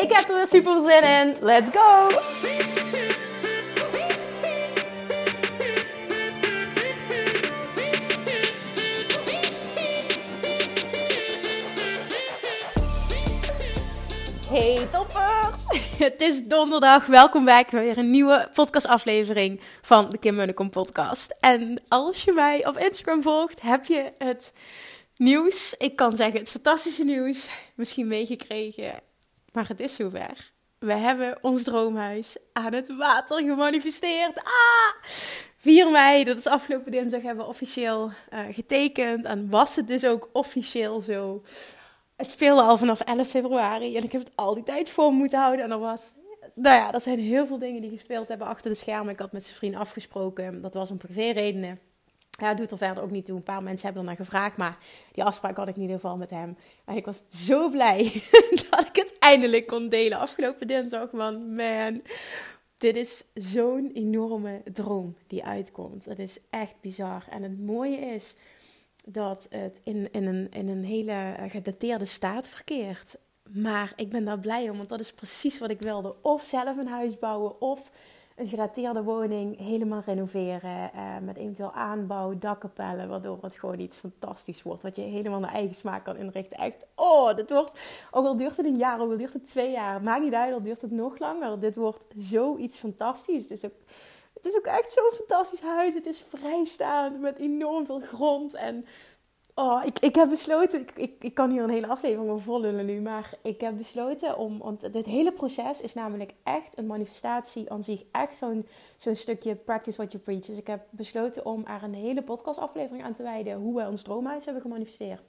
Ik heb er weer super zin in. Let's go! Hey toppers! Het is donderdag. Welkom bij weer een nieuwe podcastaflevering van de Kim Munnekom podcast. En als je mij op Instagram volgt, heb je het nieuws, ik kan zeggen het fantastische nieuws, misschien meegekregen. Maar het is zover. We hebben ons droomhuis aan het water gemanifesteerd. Ah! 4 mei, dat is afgelopen dinsdag, hebben we officieel uh, getekend. En was het dus ook officieel zo. Het speelde al vanaf 11 februari en ik heb het al die tijd voor moeten houden. En er was, nou ja, er zijn heel veel dingen die gespeeld hebben achter de schermen. Ik had met zijn vriend afgesproken, dat was om privé-redenen. Ja, het doet er verder ook niet toe. Een paar mensen hebben er naar gevraagd, maar die afspraak had ik in ieder geval met hem. En ik was zo blij dat ik het eindelijk kon delen afgelopen dinsdag. Man, man, dit is zo'n enorme droom die uitkomt. Het is echt bizar. En het mooie is dat het in, in, een, in een hele eh, gedateerde staat verkeert. Maar ik ben daar blij om, want dat is precies wat ik wilde. Of zelf een huis bouwen, of een gedateerde woning helemaal renoveren. Eh, met eventueel aanbouw, dakkapellen, waardoor het gewoon iets fantastisch wordt. Wat je helemaal naar eigen smaak kan inrichten. Echt, oh, dit wordt, ook al duurt het een jaar, ook al duurt het twee jaar, maakt niet uit, al duurt het nog langer. Dit wordt zoiets fantastisch. Het is ook, het is ook echt zo'n fantastisch huis. Het is vrijstaand met enorm veel grond en Oh, ik, ik heb besloten, ik, ik, ik kan hier een hele aflevering over volgen nu, maar ik heb besloten om, want dit hele proces is namelijk echt een manifestatie aan zich, echt zo'n zo'n stukje practice what you preach. Dus ik heb besloten om er een hele podcastaflevering aan te wijden, hoe wij ons droomhuis hebben gemanifesteerd.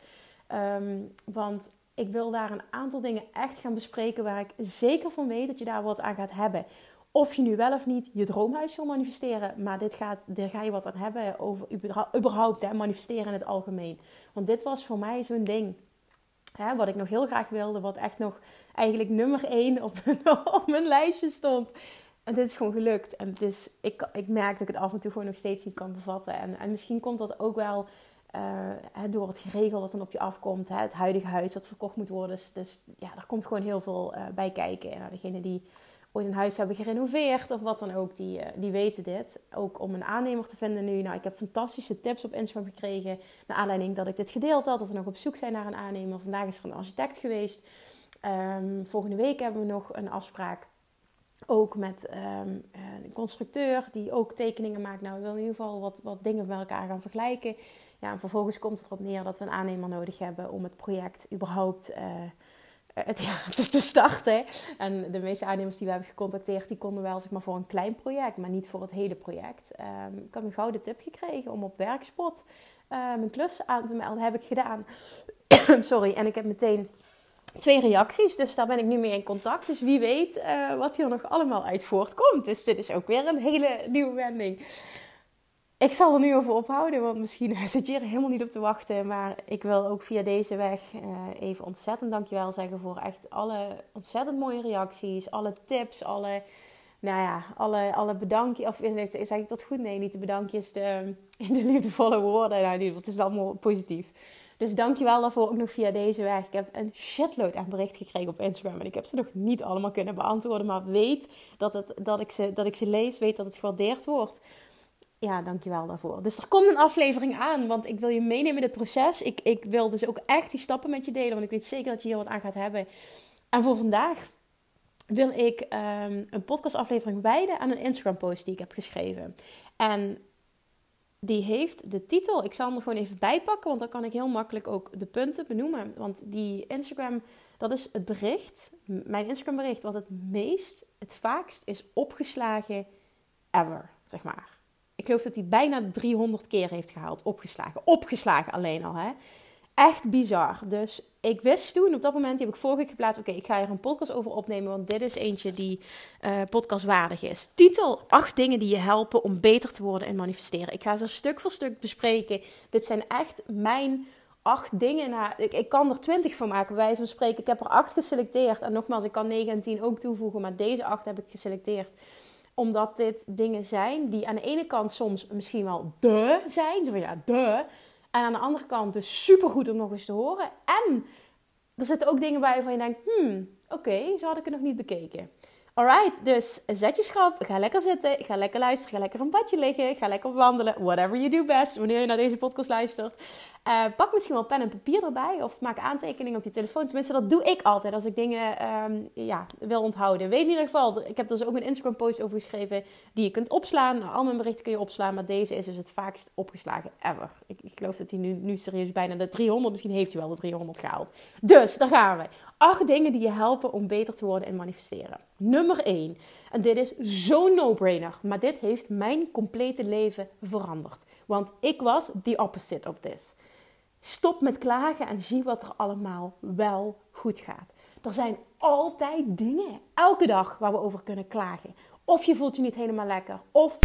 Ehm, want ik wil daar een aantal dingen echt gaan bespreken waar ik zeker van weet dat je daar wat aan gaat hebben. Of je nu wel of niet je droomhuis wil manifesteren. Maar dit gaat, daar ga je wat aan hebben over überhaupt hè, manifesteren in het algemeen. Want dit was voor mij zo'n ding. Hè, wat ik nog heel graag wilde. Wat echt nog eigenlijk nummer één op mijn, lijstje stond. En dit is gewoon gelukt. En het ik, ik merk dat ik het af en toe gewoon nog steeds niet kan bevatten. En, en misschien komt dat ook wel uh, door het geregeld wat dan op je afkomt. Hè, het huidige huis wat verkocht moet worden. Dus, dus ja, daar komt gewoon heel veel uh, bij kijken. En nou, degene die ooit een huis hebben gerenoveerd of wat dan ook, die, eh, die weten dit. Ook om een aannemer te vinden nu. Nou, ik heb fantastische tips op Instagram gekregen. Naar aanleiding dat ik dit gedeeld had. Dat we nog op zoek zijn naar een aannemer. Vandaag is er een architect geweest. Um, volgende week hebben we nog een afspraak. Ook met um, een constructeur die ook tekeningen maakt. Nou, we willen in ieder geval wat, wat dingen met elkaar gaan vergelijken. Ja, en vervolgens komt het erop neer dat we een aannemer nodig hebben om het project überhaupt uh, ja, te starten. En de meeste aannemers die we hebben gecontacteerd, die konden wel zeg maar, voor een klein project, maar niet voor het hele project. Um, ik heb een gouden tip gekregen om op Werkspot uh, mijn klus aan te melden. heb ik gedaan. Sorry, en ik heb meteen twee reacties, dus daar ben ik nu mee in contact. Dus wie weet uh, wat hier nog allemaal uit voortkomt. Dus dit is ook weer een hele nieuwe wending. Ik zal er nu over ophouden, want misschien zit je er helemaal niet op te wachten. Maar ik wil ook via deze weg uh, even ontzettend dankjewel zeggen voor echt alle ontzettend mooie reacties, alle tips, alle, nou ja, alle, alle bedankjes. Of zeg ik dat goed? Nee, niet de bedankjes, de, de liefdevolle woorden. Nou, het is allemaal positief. Dus dankjewel daarvoor ook nog via deze weg. Ik heb een shitload aan bericht gekregen op Instagram. En ik heb ze nog niet allemaal kunnen beantwoorden. Maar weet dat, het, dat, ik, ze, dat ik ze lees, weet dat het gewaardeerd wordt ja, dankjewel daarvoor. Dus er komt een aflevering aan, want ik wil je meenemen in het proces. Ik, ik wil dus ook echt die stappen met je delen, want ik weet zeker dat je hier wat aan gaat hebben. En voor vandaag wil ik um, een podcastaflevering wijden aan een Instagram-post die ik heb geschreven. En die heeft de titel, ik zal hem er gewoon even bijpakken, want dan kan ik heel makkelijk ook de punten benoemen. Want die Instagram, dat is het bericht, mijn Instagram bericht, wat het meest, het vaakst is opgeslagen ever, zeg maar. Ik geloof dat hij bijna de 300 keer heeft gehaald. Opgeslagen. Opgeslagen alleen al. Hè? echt bizar. Dus ik wist toen, op dat moment, die heb ik vorige week geplaatst. Oké, ik ga hier een podcast over opnemen, want dit is eentje die uh, podcastwaardig is. Titel: 8 dingen die je helpen om beter te worden en manifesteren. Ik ga ze stuk voor stuk bespreken. Dit zijn echt mijn acht dingen. Nou, ik, ik kan er twintig van maken, bij wijze van spreken. Ik heb er acht geselecteerd. En nogmaals, ik kan 9 en 10 ook toevoegen, maar deze acht heb ik geselecteerd omdat dit dingen zijn die aan de ene kant soms misschien wel de zijn. Zo van ja, de. En aan de andere kant dus supergoed om nog eens te horen. En er zitten ook dingen bij waarvan je denkt, hmm, oké, zo had ik het nog niet bekeken. Alright, dus zet je schrap, ga lekker zitten, ga lekker luisteren, ga lekker een badje liggen, ga lekker wandelen, whatever you do best, wanneer je naar deze podcast luistert. Uh, pak misschien wel pen en papier erbij of maak aantekeningen op je telefoon. Tenminste, dat doe ik altijd als ik dingen um, ja, wil onthouden. Weet in ieder geval, ik heb dus ook een Instagram post over geschreven die je kunt opslaan. Al mijn berichten kun je opslaan, maar deze is dus het vaakst opgeslagen ever. Ik, ik geloof dat hij nu, nu serieus bijna de 300, misschien heeft hij wel de 300 gehaald. Dus, daar gaan we. Acht dingen die je helpen om beter te worden en manifesteren. Nummer 1. En dit is zo'n no-brainer, maar dit heeft mijn complete leven veranderd. Want ik was the opposite of this. Stop met klagen en zie wat er allemaal wel goed gaat. Er zijn altijd dingen, elke dag, waar we over kunnen klagen. Of je voelt je niet helemaal lekker. Of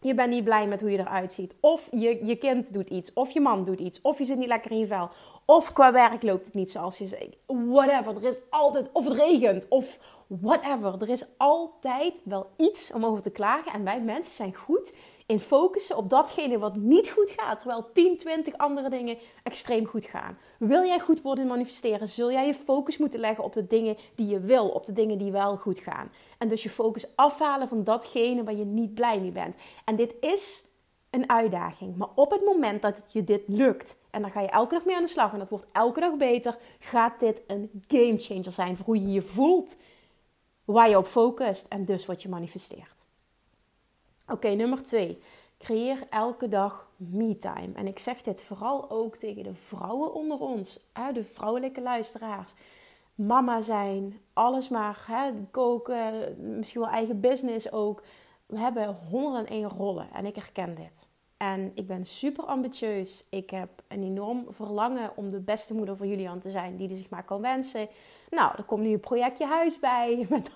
je bent niet blij met hoe je eruit ziet. Of je, je kind doet iets. Of je man doet iets. Of je zit niet lekker in je vel. Of qua werk loopt het niet zoals je zegt. Whatever. Er is altijd. Of het regent. Of whatever. Er is altijd wel iets om over te klagen. En wij mensen zijn goed in focussen op datgene wat niet goed gaat, terwijl 10, 20 andere dingen extreem goed gaan. Wil jij goed worden manifesteren, zul jij je focus moeten leggen op de dingen die je wil, op de dingen die wel goed gaan. En dus je focus afhalen van datgene waar je niet blij mee bent. En dit is een uitdaging, maar op het moment dat het je dit lukt en dan ga je elke dag mee aan de slag en dat wordt elke dag beter, gaat dit een game changer zijn voor hoe je je voelt, waar je op focust en dus wat je manifesteert. Oké, nummer twee. Creëer elke dag me-time. En ik zeg dit vooral ook tegen de vrouwen onder ons, de vrouwelijke luisteraars. Mama zijn, alles maar, hè, koken, misschien wel eigen business ook. We hebben 101 rollen en ik herken dit. En ik ben super ambitieus. Ik heb een enorm verlangen om de beste moeder voor Julian te zijn die hij zich maar kan wensen. Nou, er komt nu een projectje huis bij, met,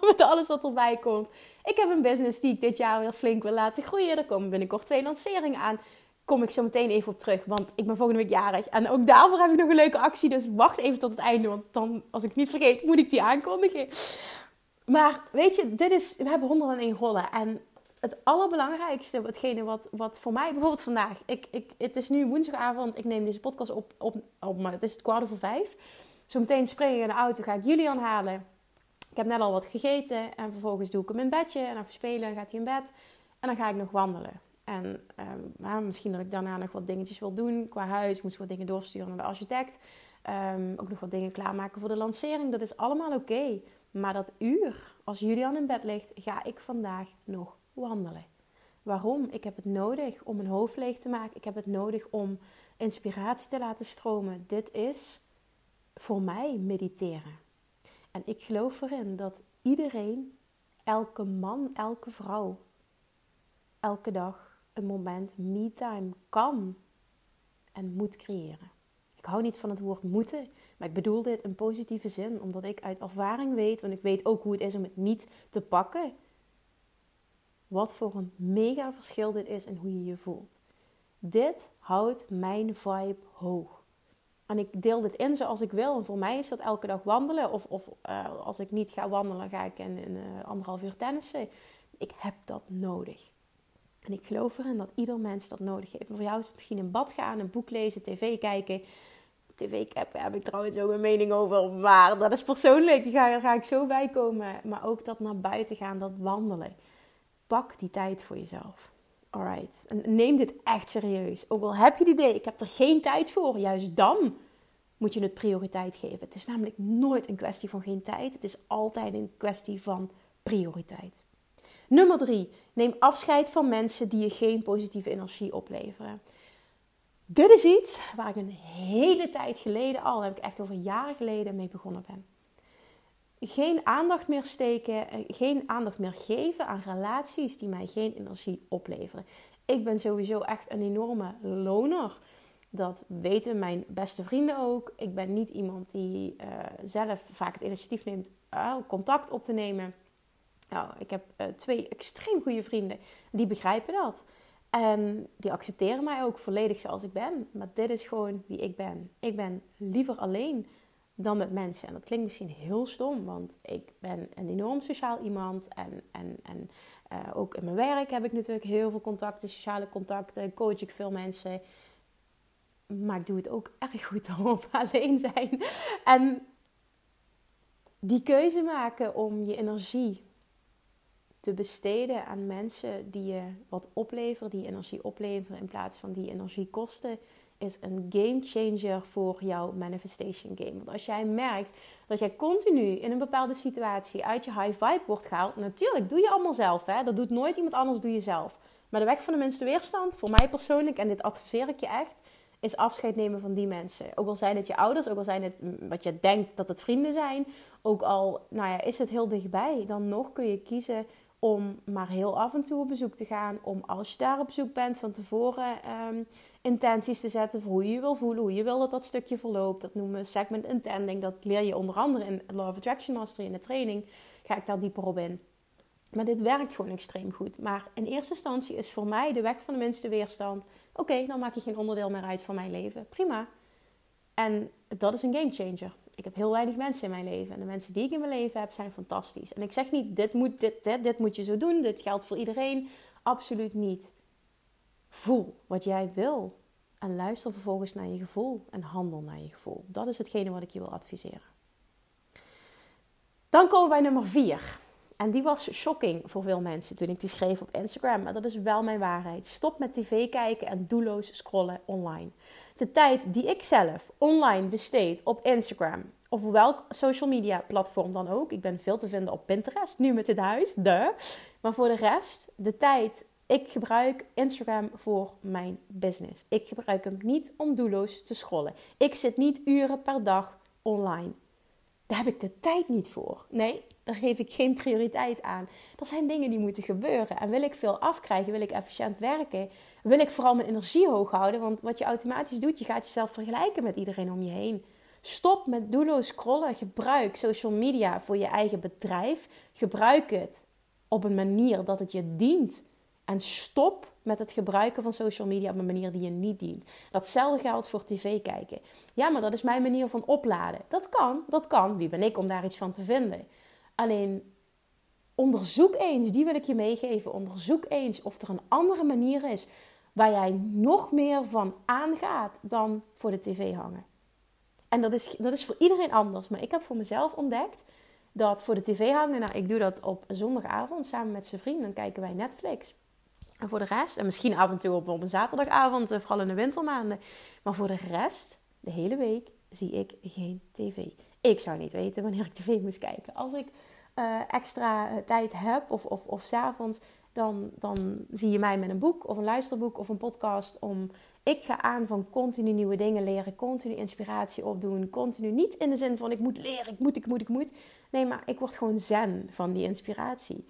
met alles wat erbij komt. Ik heb een business die ik dit jaar weer flink wil laten groeien. Er komen binnenkort twee lanceringen aan. Kom ik zo meteen even op terug, want ik ben volgende week jarig. En ook daarvoor heb ik nog een leuke actie, dus wacht even tot het einde. Want dan, als ik het niet vergeet, moet ik die aankondigen. Maar weet je, dit is, we hebben 101 rollen. En het allerbelangrijkste, hetgene wat, wat voor mij bijvoorbeeld vandaag, ik, ik, het is nu woensdagavond, ik neem deze podcast op, op, op maar het is het kwart voor vijf. Zometeen spring ik in de auto, ga ik Julian halen. Ik heb net al wat gegeten en vervolgens doe ik hem in bedje en dan verspelen, gaat hij in bed en dan ga ik nog wandelen. En um, misschien dat ik daarna nog wat dingetjes wil doen qua huis. Ik moet wat dingen doorsturen naar de architect. Um, ook nog wat dingen klaarmaken voor de lancering. Dat is allemaal oké. Maar dat uur, als Julian in bed ligt, ga ik vandaag nog wandelen. Waarom? Ik heb het nodig om mijn hoofd leeg te maken. Ik heb het nodig om inspiratie te laten stromen. Dit is voor mij mediteren. En ik geloof erin dat iedereen, elke man, elke vrouw, elke dag een moment me-time kan en moet creëren. Ik hou niet van het woord moeten, maar ik bedoel dit in positieve zin, omdat ik uit ervaring weet, want ik weet ook hoe het is om het niet te pakken wat voor een mega verschil dit is en hoe je je voelt. Dit houdt mijn vibe hoog. En ik deel dit in zoals ik wil. En voor mij is dat elke dag wandelen. Of, of uh, als ik niet ga wandelen, ga ik in uh, anderhalf uur tennissen. Ik heb dat nodig. En ik geloof erin dat ieder mens dat nodig heeft. voor jou is het misschien een bad gaan, een boek lezen, tv kijken. TV heb, heb ik trouwens ook een mening over. Maar dat is persoonlijk. Die ga, ga ik zo bij komen. Maar ook dat naar buiten gaan, dat wandelen. Pak die tijd voor jezelf. Alright. En neem dit echt serieus. Ook al heb je het idee, ik heb er geen tijd voor. Juist dan moet je het prioriteit geven. Het is namelijk nooit een kwestie van geen tijd. Het is altijd een kwestie van prioriteit. Nummer drie. Neem afscheid van mensen die je geen positieve energie opleveren. Dit is iets waar ik een hele tijd geleden al, heb ik echt over jaren geleden mee begonnen ben geen aandacht meer steken, eh, geen aandacht meer geven aan relaties die mij geen energie opleveren. Ik ben sowieso echt een enorme loner. Dat weten mijn beste vrienden ook. Ik ben niet iemand die uh, zelf vaak het initiatief neemt uh, contact op te nemen. Nou, ik heb twee extreem goede vrienden die begrijpen dat. En die accepteren mij ook volledig zoals ik ben. Maar dit is gewoon wie ik ben. Ik ben liever alleen dan met mensen. En dat klinkt misschien heel stom, want ik ben een enorm sociaal iemand. En, en, en uh, ook in mijn werk heb ik natuurlijk heel veel contacten, sociale contacten. Coach ik veel mensen. Maar ik doe het ook erg goed om op alleen zijn. En die keuze maken om je energie te besteden aan mensen die je wat opleveren, die energie opleveren in plaats van die energie kosten, is een game changer voor jouw manifestation game. Want als jij merkt dat jij continu in een bepaalde situatie uit je high vibe wordt gehaald, natuurlijk doe je allemaal zelf, hè? dat doet nooit iemand anders, doe je zelf. Maar de weg van de minste weerstand, voor mij persoonlijk, en dit adviseer ik je echt, is afscheid nemen van die mensen. Ook al zijn het je ouders, ook al zijn het wat je denkt dat het vrienden zijn, ook al nou ja, is het heel dichtbij, dan nog kun je kiezen om maar heel af en toe op bezoek te gaan. Om als je daar op bezoek bent van tevoren um, intenties te zetten voor hoe je je wil voelen, hoe je wil dat dat stukje verloopt. Dat noemen we segment intending. Dat leer je onder andere in Law of Attraction Mastery in de training. Ga ik daar dieper op in. Maar dit werkt gewoon extreem goed. Maar in eerste instantie is voor mij de weg van de minste weerstand. Oké, dan maak je geen onderdeel meer uit van mijn leven. Prima. En dat is een game changer ik heb heel weinig mensen in mijn leven. En de mensen die ik in mijn leven heb, zijn fantastisch. En ik zeg niet, dit moet, dit, dit, dit moet je zo doen. Dit geldt voor iedereen. Absoluut niet. Voel wat jij wil. En luister vervolgens naar je gevoel. En handel naar je gevoel. Dat is hetgene wat ik je wil adviseren. Dan komen we bij nummer 4. En die was shocking voor veel mensen toen ik die schreef op Instagram. Maar dat is wel mijn waarheid. Stop met tv kijken en doelloos scrollen online. De tijd die ik zelf online besteed op Instagram of welk social media platform dan ook. Ik ben veel te vinden op Pinterest, nu met dit huis, de. Maar voor de rest, de tijd ik gebruik Instagram voor mijn business. Ik gebruik hem niet om doelloos te scrollen. Ik zit niet uren per dag online. Daar heb ik de tijd niet voor. Nee, daar geef ik geen prioriteit aan. Er zijn dingen die moeten gebeuren. En wil ik veel afkrijgen, wil ik efficiënt werken, wil ik vooral mijn energie hoog houden. Want wat je automatisch doet, je gaat jezelf vergelijken met iedereen om je heen. Stop met doelloos scrollen. Gebruik social media voor je eigen bedrijf. Gebruik het op een manier dat het je dient. En stop met het gebruiken van social media op een manier die je niet dient. Datzelfde geldt voor tv kijken. Ja, maar dat is mijn manier van opladen. Dat kan, dat kan. Wie ben ik om daar iets van te vinden? Alleen onderzoek eens, die wil ik je meegeven. Onderzoek eens of er een andere manier is waar jij nog meer van aangaat dan voor de tv hangen. En dat is, dat is voor iedereen anders. Maar ik heb voor mezelf ontdekt dat voor de tv hangen, nou, ik doe dat op zondagavond samen met zijn vrienden. Dan kijken wij Netflix. En voor de rest, en misschien af en toe op, een zaterdagavond, eh, vooral in de wintermaanden. Maar voor de rest, de hele week, zie ik geen tv. Ik zou niet weten wanneer ik tv moest kijken. Als ik uh, extra eh, tijd heb of, of, of s'avonds, dan, dan zie je mij met een boek of een luisterboek of een podcast. Om, ik ga aan van continu nieuwe dingen leren, continu inspiratie opdoen. Continu niet in de zin van ik moet leren, ik moet, ik moet, ik moet. Nee, maar ik word gewoon zen van die inspiratie.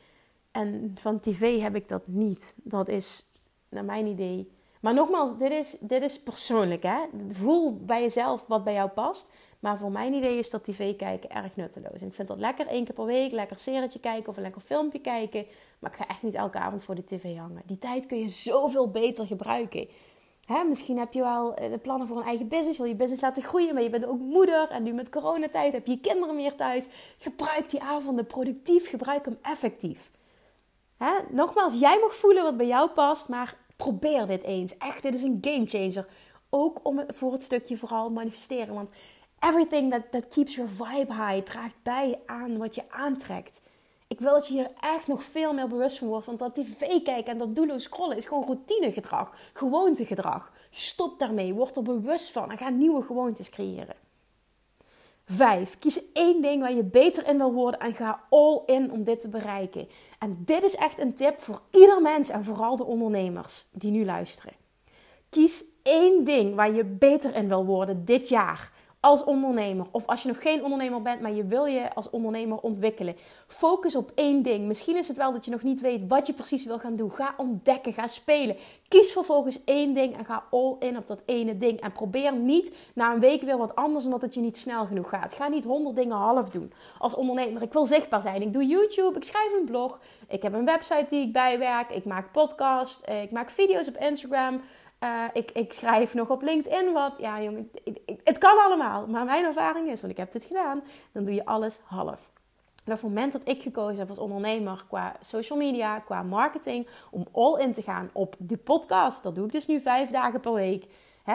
En van tv heb ik dat niet. Dat is naar mijn idee. Maar nogmaals, dit is, dit is persoonlijk. Hè? Voel bij jezelf wat bij jou past. Maar voor mijn idee is dat tv kijken erg nutteloos. En ik vind dat lekker één keer per week, lekker serietje kijken of een lekker filmpje kijken. Maar ik ga echt niet elke avond voor de tv hangen. Die tijd kun je zoveel beter gebruiken. Hè, misschien heb je wel eh, de plannen voor een eigen business, wil je business laten groeien, maar je bent ook moeder en nu met coronatijd heb je je kinderen meer thuis. Gebruik die avonden productief, gebruik hem effectief. Hè? Nogmaals, jij mag voelen wat bij jou past, maar probeer dit eens. Echt, dit is een game changer. Ook om voor het stukje vooral manifesteren. Want everything that, that keeps your vibe high draagt bij aan wat je aantrekt. Ik wil dat je hier echt nog veel meer bewust van wordt. Want dat tv kijken en dat doelloos scrollen is gewoon routinegedrag. Gewoontegedrag. Stop daarmee. Word er bewust van en ga nieuwe gewoontes creëren. Vijf, kies één ding waar je beter in wil worden en ga all in om dit te bereiken. En dit is echt een tip voor ieder mens en vooral de ondernemers die nu luisteren. Kies één ding waar je beter in wil worden dit jaar. Als ondernemer. Of als je nog geen ondernemer bent, maar je wil je als ondernemer ontwikkelen. Focus op één ding. Misschien is het wel dat je nog niet weet wat je precies wil gaan doen. Ga ontdekken, ga spelen. Kies vervolgens één ding en ga all in op dat ene ding. En probeer niet na een week weer wat anders omdat het je niet snel genoeg gaat. Ga niet honderd dingen half doen. Als ondernemer, ik wil zichtbaar zijn. Ik doe YouTube, ik schrijf een blog. Ik heb een website die ik bijwerk. Ik maak podcast. Ik maak video's op Instagram. Uh, ik, ik, schrijf nog op LinkedIn wat. Ja, jongen, het kan allemaal. Maar mijn ervaring is, want ik heb dit gedaan, dan doe je alles half. En op het moment dat ik gekozen heb als ondernemer qua social media, qua marketing, om all in te gaan op de podcast, dat doe ik dus nu vijf dagen per week.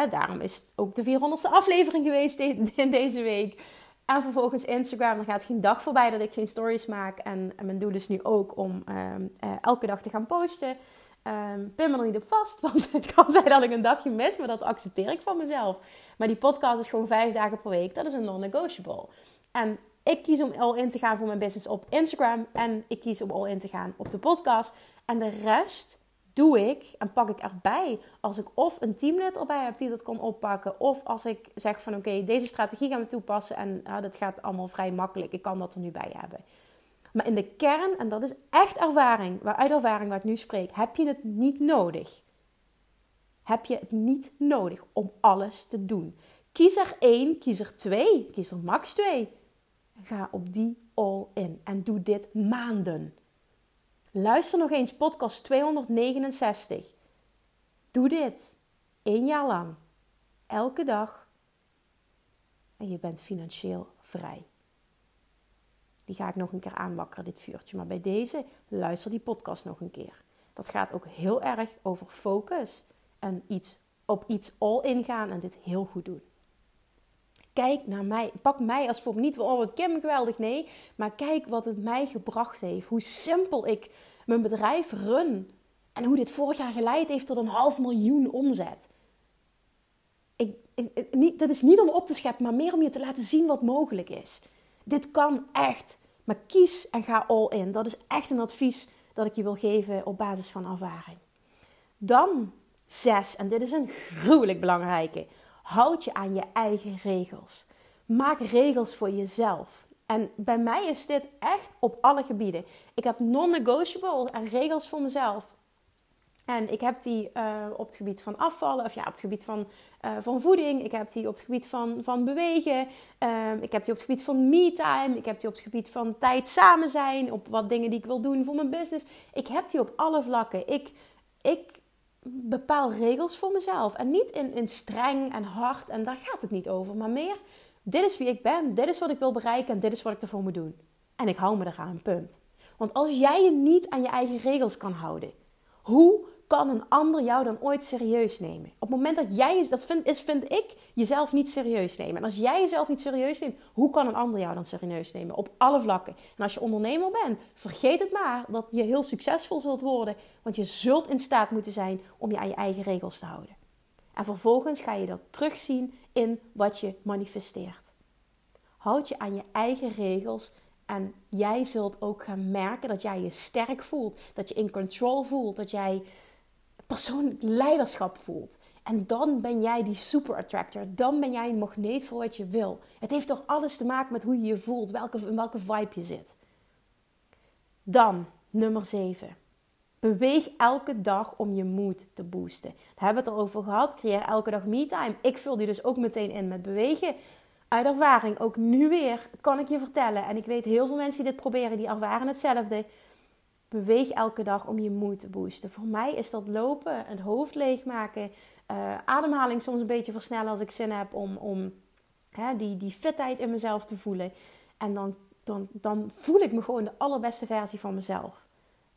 Daarom is het ook de 400ste aflevering geweest in deze week. En vervolgens Instagram, er gaat geen dag voorbij dat ik geen stories maak. En, mijn doel is nu ook om uh, uh, elke dag te gaan posten. Um, pin me er niet op vast, want het kan zijn dat ik een dagje mis, maar dat accepteer ik van mezelf. Maar die podcast is gewoon vijf dagen per week. Dat is een non-negotiable. En ik kies om al in te gaan voor mijn business op Instagram. En ik kies om al in te gaan op de podcast. En de rest doe ik en pak ik erbij als ik of een teamlid erbij heb die dat kan oppakken. Of als ik zeg van oké, deze strategie gaan we toepassen. En uh, dat gaat allemaal vrij makkelijk. Ik kan dat er nu bij hebben. Maar in de kern, en dat is echt ervaring, uit ervaring waar ik nu spreek, heb je het niet nodig. Heb je het niet nodig om alles te doen. Kies er één, kies er twee, kies er max twee. ga op die all in. En doe dit maanden. Luister nog eens podcast 269. Doe dit één jaar lang. Elke dag. En je bent financieel vrij. Die ga ik nog een keer aanwakkeren, dit vuurtje. Maar bij deze, luister die podcast nog een keer. Dat gaat ook heel erg over focus. En iets, op iets all ingaan en dit heel goed doen. Kijk naar mij. Pak mij als voorbeeld. Niet, oh wat Kim geweldig. Nee. Maar kijk wat het mij gebracht heeft. Hoe simpel ik mijn bedrijf run. En hoe dit vorig jaar geleid heeft tot een half miljoen omzet. Ik, niet, dat is niet om op te scheppen, maar meer om je te laten zien wat mogelijk is. Dit kan echt. Maar kies en ga all in. Dat is echt een advies dat ik je wil geven op basis van ervaring. Dan zes, en dit is een gruwelijk belangrijke. Houd je aan je eigen regels. Maak regels voor jezelf. En bij mij is dit echt op alle gebieden. Ik heb non-negotiable en regels voor mezelf. En ik heb die uh, op het gebied van afvallen, of ja, op het gebied van, uh, van voeding. Ik heb die op het gebied van, van bewegen. Uh, ik heb die op het gebied van me-time. Ik heb die op het gebied van tijd samen zijn. Op wat dingen die ik wil doen voor mijn business. Ik heb die op alle vlakken. Ik, ik bepaal regels voor mezelf. En niet in, in streng en hard. En daar gaat het niet over. Maar meer, dit is wie ik ben. Dit is wat ik wil bereiken. En dit is wat ik ervoor moet doen. En ik hou me eraan, punt. Want als jij je niet aan je eigen regels kan houden... Hoe kan een ander jou dan ooit serieus nemen? Op het moment dat jij, dat vind, is, vind ik, jezelf niet serieus nemen. En als jij jezelf niet serieus neemt, hoe kan een ander jou dan serieus nemen? Op alle vlakken. En als je ondernemer bent, vergeet het maar dat je heel succesvol zult worden. Want je zult in staat moeten zijn om je aan je eigen regels te houden. En vervolgens ga je dat terugzien in wat je manifesteert. Houd je aan je eigen regels en jij zult ook gaan merken dat jij je sterk voelt, dat je in control voelt, dat jij persoonlijk leiderschap voelt. En dan ben jij die super attractor. Dan ben jij een magneet voor wat je wil. Het heeft toch alles te maken met hoe je je voelt, welke, in welke vibe je zit. Dan, nummer 7. Beweeg elke dag om je moed te boosten. Daar hebben we het erover gehad. Creëer elke dag me-time. Ik vul die dus ook meteen in met bewegen. Uit ervaring, ook nu weer, kan ik je vertellen. En ik weet heel veel mensen die dit proberen, die ervaren hetzelfde. Beweeg elke dag om je moed te boosten. Voor mij is dat lopen, het hoofd leegmaken, uh, ademhaling soms een beetje versnellen als ik zin heb om, om hè, die, die fitheid in mezelf te voelen. En dan, dan, dan voel ik me gewoon de allerbeste versie van mezelf.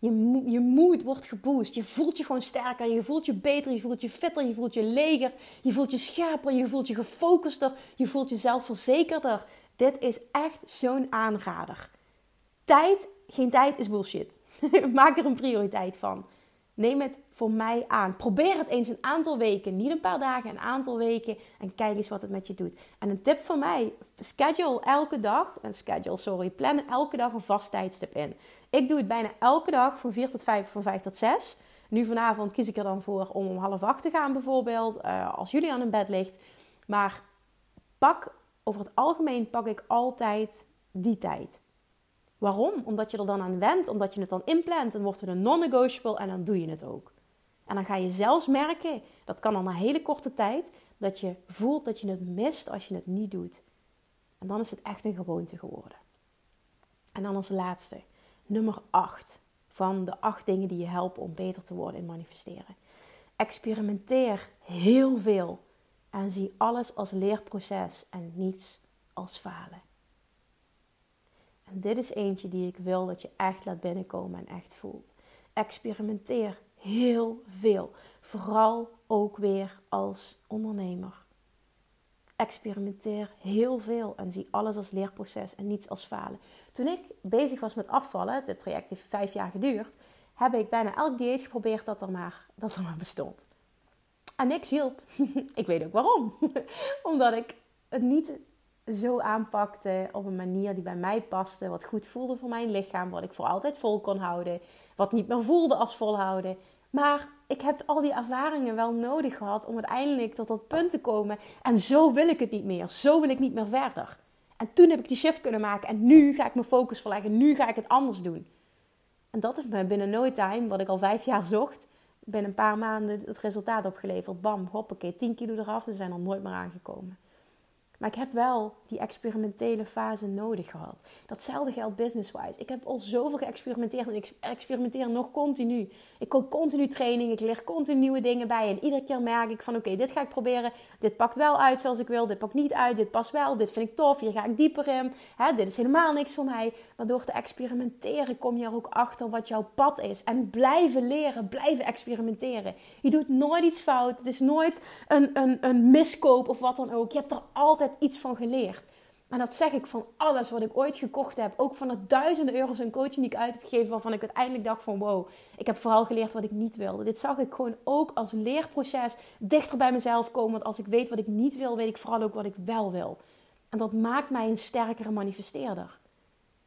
Je, je moed wordt geboost. Je voelt je gewoon sterker. Je voelt je beter. Je voelt je fitter. Je voelt je leger. Je voelt je scherper. Je voelt je gefocuster. Je voelt je zelfverzekerder. Dit is echt zo'n aanrader. Tijd, geen tijd is bullshit. Maak er een prioriteit van. Neem het voor mij aan. Probeer het eens een aantal weken. Niet een paar dagen, een aantal weken. En kijk eens wat het met je doet. En een tip van mij: schedule elke dag. Een schedule, sorry. Plan elke dag een vast tijdstip in. Ik doe het bijna elke dag van 4 tot 5, van 5 tot 6. Nu vanavond kies ik er dan voor om om half acht te gaan bijvoorbeeld. Uh, als jullie aan een bed ligt. Maar pak over het algemeen pak ik altijd die tijd. Waarom? Omdat je er dan aan went, omdat je het dan inplant, dan wordt het een non-negotiable en dan doe je het ook. En dan ga je zelfs merken, dat kan al na hele korte tijd, dat je voelt dat je het mist als je het niet doet. En dan is het echt een gewoonte geworden. En dan als laatste, nummer 8 van de acht dingen die je helpen om beter te worden in manifesteren. Experimenteer heel veel en zie alles als leerproces en niets als falen. En dit is eentje die ik wil dat je echt laat binnenkomen en echt voelt. Experimenteer heel veel. Vooral ook weer als ondernemer. Experimenteer heel veel en zie alles als leerproces en niets als falen. Toen ik bezig was met afvallen, dit traject heeft vijf jaar geduurd, heb ik bijna elk dieet geprobeerd dat er maar, dat er maar bestond. En niks hielp. ik weet ook waarom. Omdat ik het niet zo aanpakte op een manier die bij mij paste, wat goed voelde voor mijn lichaam, wat ik voor altijd vol kon houden, wat niet meer voelde als volhouden. Maar ik heb al die ervaringen wel nodig gehad om uiteindelijk tot dat punt te komen. En zo wil ik het niet meer. Zo wil ik niet meer verder. En toen heb ik die shift kunnen maken. En nu ga ik mijn focus verleggen. Nu ga ik het anders doen. En dat heeft me binnen no time, wat ik al vijf jaar zocht, binnen een paar maanden het resultaat opgeleverd. Bam, hoppakee, 10 kilo eraf. Ze zijn er nooit meer aangekomen. Maar ik heb wel die experimentele fase nodig gehad. Datzelfde geldt business-wise. Ik heb al zoveel geëxperimenteerd en ik experimenteer nog continu. Ik koop continu training, ik leer continu nieuwe dingen bij. En iedere keer merk ik van oké, dit ga ik proberen. Dit pakt wel uit zoals ik wil, dit pakt niet uit, dit past wel, dit vind ik tof, hier ga ik dieper in. Hè, dit is helemaal niks voor mij. Maar door te experimenteren kom je er ook achter wat jouw pad is. En blijven leren, blijven experimenteren. Je doet nooit iets fout. Het is nooit een, een, een miskoop of wat dan ook. Je hebt er altijd iets van geleerd. En dat zeg ik van alles wat ik ooit gekocht heb. Ook van de duizenden euro's aan coaching die ik uit heb gegeven. Waarvan ik uiteindelijk dacht van wow, ik heb vooral geleerd wat ik niet wilde. Dit zag ik gewoon ook als leerproces. Dichter bij mezelf komen. Want als ik weet wat ik niet wil, weet ik vooral ook wat ik wel wil. En dat maakt mij een sterkere manifesteerder.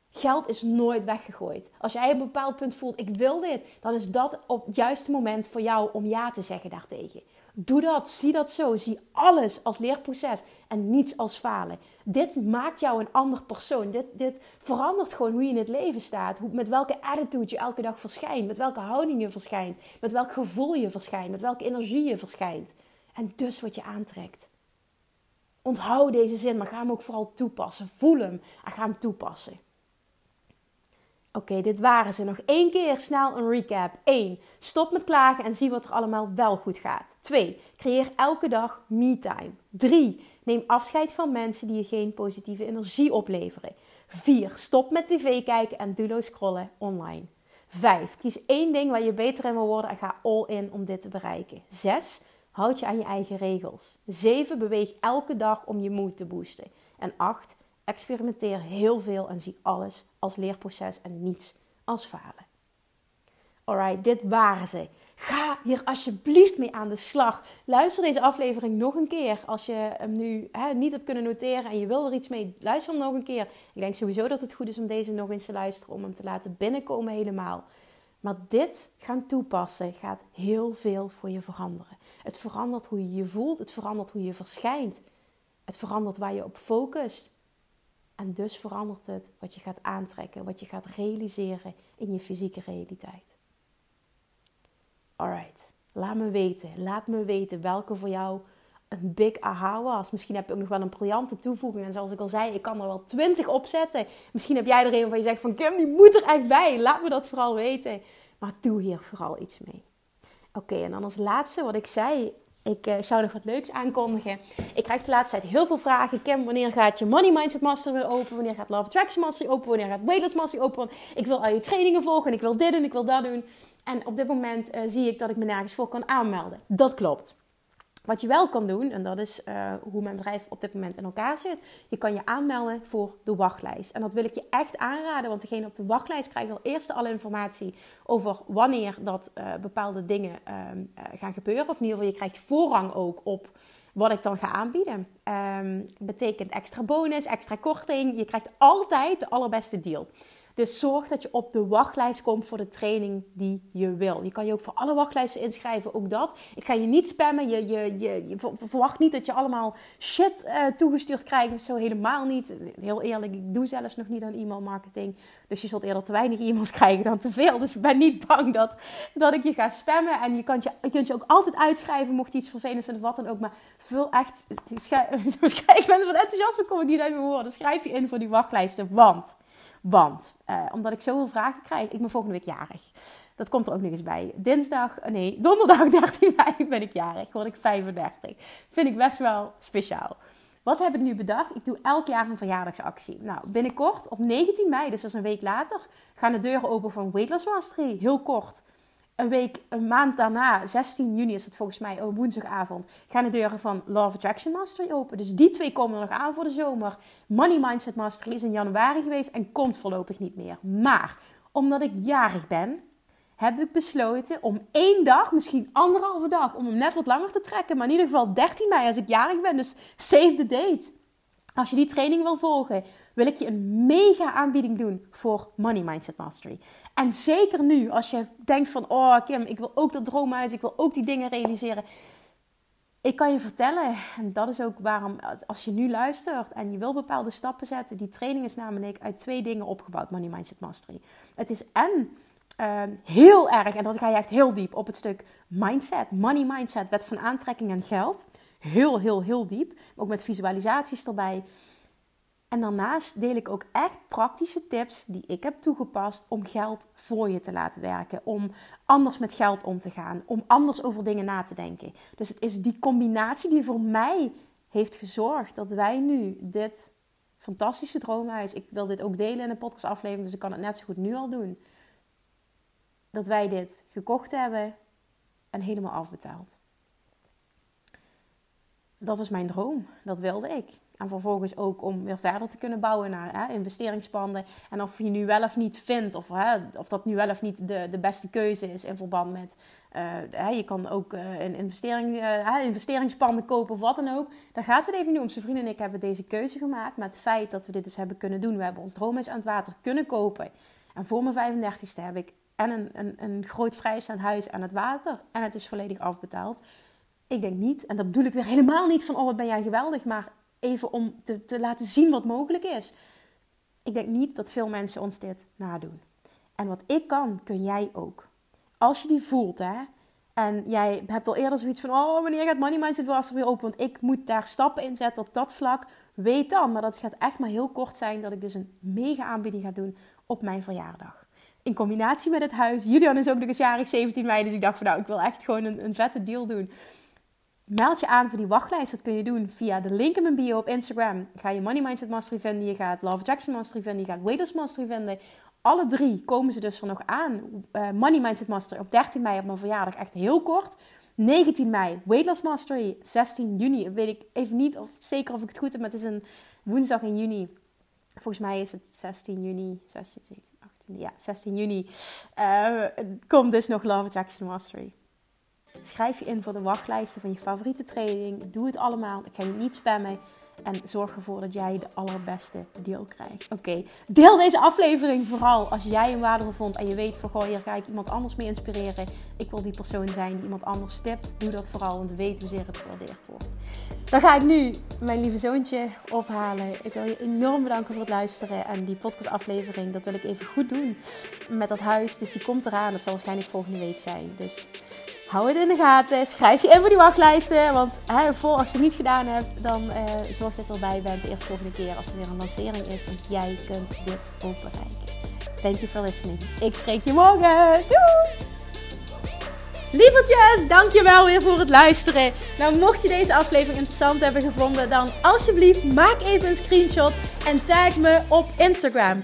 Geld is nooit weggegooid. Als jij op een bepaald punt voelt, ik wil dit, dan is dat op het juiste moment voor jou om ja te zeggen daartegen. Doe dat, zie dat zo. Zie alles als leerproces en niets als falen. Dit maakt jou een ander persoon. Dit, dit verandert gewoon hoe je in het leven staat. Hoe, met welke attitude je elke dag verschijnt. Met welke houding je verschijnt. Met welk gevoel je verschijnt. Met welke energie je verschijnt. En dus wat je aantrekt. Onthoud deze zin, maar ga hem ook vooral toepassen. Voel hem en ga hem toepassen. Oké, dit waren ze. Nog één keer snel een recap. 1. Stop met klagen en zie wat er allemaal wel goed gaat. 2. Creëer elke dag me-time. 3. Neem afscheid van mensen die je geen positieve energie opleveren. 4. Stop met tv kijken en doelloos scrollen online. 5. Kies één ding waar je beter in wil worden en ga all in om dit te bereiken. 6. Houd je aan je eigen regels. 7. Beweeg elke dag om je moed te boosten. En 8. Experimenteer heel veel en zie alles als leerproces en niets als falen. Alright, dit waren ze. Ga hier alsjeblieft mee aan de slag. Luister deze aflevering nog een keer. Als je hem nu hè, niet hebt kunnen noteren en je wil er iets mee, luister hem nog een keer. Ik denk sowieso dat het goed is om deze nog eens te luisteren, om hem te laten binnenkomen helemaal. Maar dit gaan toepassen gaat heel veel voor je veranderen. Het verandert hoe je je voelt, het verandert hoe je verschijnt. Het verandert waar je op focust. En dus verandert het wat je gaat aantrekken, wat je gaat realiseren in je fysieke realiteit. Alright, laat me weten. Laat me weten welke voor jou een big aha was. Misschien heb je ook nog wel een briljante toevoeging. En zoals ik al zei, ik kan er wel twintig opzetten. Misschien heb jij er een van je zegt van Kim, die moet er echt bij. Laat me dat vooral weten. Maar doe hier vooral iets mee. Oké, en dan als laatste wat ik zei ik uh, zou nog wat leuks aankondigen. Ik krijg de laatste tijd heel veel vragen. Kim, wanneer gaat je Money Mindset Master weer open? Wanneer gaat Love Attraction Master open? Wanneer gaat Weightless Master open? Ik wil al je trainingen volgen en ik wil dit en ik wil dat doen. En op dit moment uh, zie ik dat ik me nergens voor kan aanmelden. Dat klopt. Wat je wel kan doen, en dat is uh, hoe mijn bedrijf op dit moment in elkaar zit. Je kan je aanmelden voor de wachtlijst. En dat wil ik je echt aanraden, want degene op de wachtlijst krijgt al eerst alle informatie over wanneer dat uh, bepaalde dingen uh, gaan gebeuren. Of in ieder geval, je krijgt voorrang ook op wat ik dan ga aanbieden. Um, betekent extra bonus, extra korting. Je krijgt altijd de allerbeste deal. Dus zorg dat je op de wachtlijst komt voor de training die je wil. Je kan je ook voor alle wachtlijsten inschrijven, ook dat. Ik ga je niet spammen. Je, je, je, je verwacht niet dat je allemaal shit uh, toegestuurd krijgt. Zo helemaal niet. Heel eerlijk, ik doe zelfs nog niet aan e-mail marketing. Dus je zult eerder te weinig e-mails krijgen dan te veel. Dus ben niet bang dat, dat ik je ga spammen. En je kunt je, je kunt je ook altijd uitschrijven mocht je iets vervelend vinden of wat dan ook. Maar vul echt... Ik ben van enthousiasme kom ik niet uit mijn woorden. Schrijf je in voor die wachtlijsten. Want... Want, uh, omdat ik zoveel vragen krijg, ik ben volgende week jarig. Dat komt er ook nog eens bij. Dinsdag, eh, nee, donderdag 13 mei ben ik jarig. Word ik 35. Vind ik best wel speciaal. Wat heb ik nu bedacht? Ik doe elk jaar een verjaardagsactie. Nou, binnenkort, op 19 mei, dus dat is een week later, gaan de deuren open van Weight Loss Mastery. Heel kort een week, een maand daarna, 16 juni is het volgens mij, oh, woensdagavond, gaan de deuren van Love Attraction Mastery open. Dus die twee komen nog aan voor de zomer. Money Mindset Mastery is in januari geweest en komt voorlopig niet meer. Maar omdat ik jarig ben, heb ik besloten om één dag, misschien anderhalve dag, om hem net wat langer te trekken. Maar in ieder geval 13 mei als ik jarig ben. Dus save the date. Als je die training wil volgen, wil ik je een mega aanbieding doen voor Money Mindset Mastery. En zeker nu, als je denkt van, oh Kim, ik wil ook dat droomhuis, ik wil ook die dingen realiseren. Ik kan je vertellen, en dat is ook waarom, als je nu luistert en je wil bepaalde stappen zetten, die training is namelijk uit twee dingen opgebouwd, Money Mindset Mastery. Het is en ehm, heel erg, en dan ga je echt heel diep op het stuk mindset, money mindset, wet van aantrekking en geld. Heel, heel, heel diep. Ook met visualisaties erbij. En daarnaast deel ik ook echt praktische tips die ik heb toegepast om geld voor je te laten werken. Om anders met geld om te gaan. Om anders over dingen na te denken. Dus het is die combinatie die voor mij heeft gezorgd dat wij nu dit fantastische droomhuis. Ik wil dit ook delen in een podcastaflevering, dus ik kan het net zo goed nu al doen. Dat wij dit gekocht hebben en helemaal afbetaald. Dat was mijn droom. Dat wilde ik. En vervolgens ook om weer verder te kunnen bouwen naar hè, investeringspanden. En of je nu wel of niet vindt, of, hè, of dat nu wel of niet de, de beste keuze is in verband met. Uh, hè, je kan ook uh, een investering, uh, investeringspanden kopen of wat dan ook. Daar gaat het even niet om. Zijn vrienden en ik hebben deze keuze gemaakt. Maar het feit dat we dit dus hebben kunnen doen. We hebben ons droomhuis aan het water kunnen kopen. En voor mijn 35ste heb ik en een, een, een groot vrijstaand huis aan het water. En het is volledig afbetaald. Ik denk niet, en dat bedoel ik weer helemaal niet van, oh wat ben jij geweldig, maar even om te, te laten zien wat mogelijk is. Ik denk niet dat veel mensen ons dit nadoen. En wat ik kan, kun jij ook. Als je die voelt, hè, en jij hebt al eerder zoiets van: oh, wanneer gaat Money Mindset was er weer open? Want ik moet daar stappen in zetten op dat vlak. Weet dan, maar dat gaat echt maar heel kort zijn dat ik dus een mega aanbieding ga doen op mijn verjaardag. In combinatie met het huis. Julian is ook nog eens jarig 17 mei, dus ik dacht van nou, ik wil echt gewoon een, een vette deal doen. Meld je aan voor die wachtlijst. Dat kun je doen via de link in mijn bio op Instagram. Ga je Money Mindset Mastery vinden. Je gaat Love Jackson Mastery vinden. Je gaat Waiters Mastery vinden. Alle drie komen ze dus er nog aan. Uh, Money Mindset Mastery op 13 mei op mijn verjaardag. Echt heel kort. 19 mei Weight Mastery. 16 juni weet ik even niet of zeker of ik het goed heb. Maar het is een woensdag in juni. Volgens mij is het 16 juni. 16, 17, 18. Ja, 16 juni. Uh, komt dus nog Love Jackson Mastery. Schrijf je in voor de wachtlijsten van je favoriete training. Doe het allemaal. Ik ga je niet spammen. En zorg ervoor dat jij de allerbeste deal krijgt. Oké, deel deze aflevering vooral als jij hem waardevol vond. En je weet van, goh, hier ga ik iemand anders mee inspireren. Ik wil die persoon zijn die iemand anders tipt. Doe dat vooral, want weet hoezeer het gewaardeerd wordt. Dan ga ik nu mijn lieve zoontje ophalen. Ik wil je enorm bedanken voor het luisteren. En die podcastaflevering, dat wil ik even goed doen met dat huis. Dus die komt eraan. Dat zal waarschijnlijk volgende week zijn. Dus hou het in de gaten. Schrijf je in voor die wachtlijsten. Want hè, voor als je het niet gedaan hebt, dan uh, zorg dat je erbij bent de eerste volgende keer als er weer een lancering is. Want jij kunt dit ook bereiken. Thank you for listening. Ik spreek je morgen. Doei! Lievertjes, dankjewel weer voor het luisteren. Nou, mocht je deze aflevering interessant hebben gevonden, dan alsjeblieft maak even een screenshot en tag me op Instagram.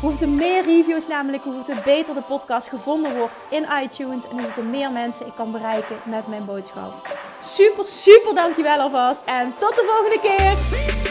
Hoeveel er meer reviews namelijk, hoeveel er beter de podcast gevonden wordt in iTunes en hoeveel er meer mensen ik kan bereiken met mijn boodschap. Super, super dankjewel alvast. En tot de volgende keer.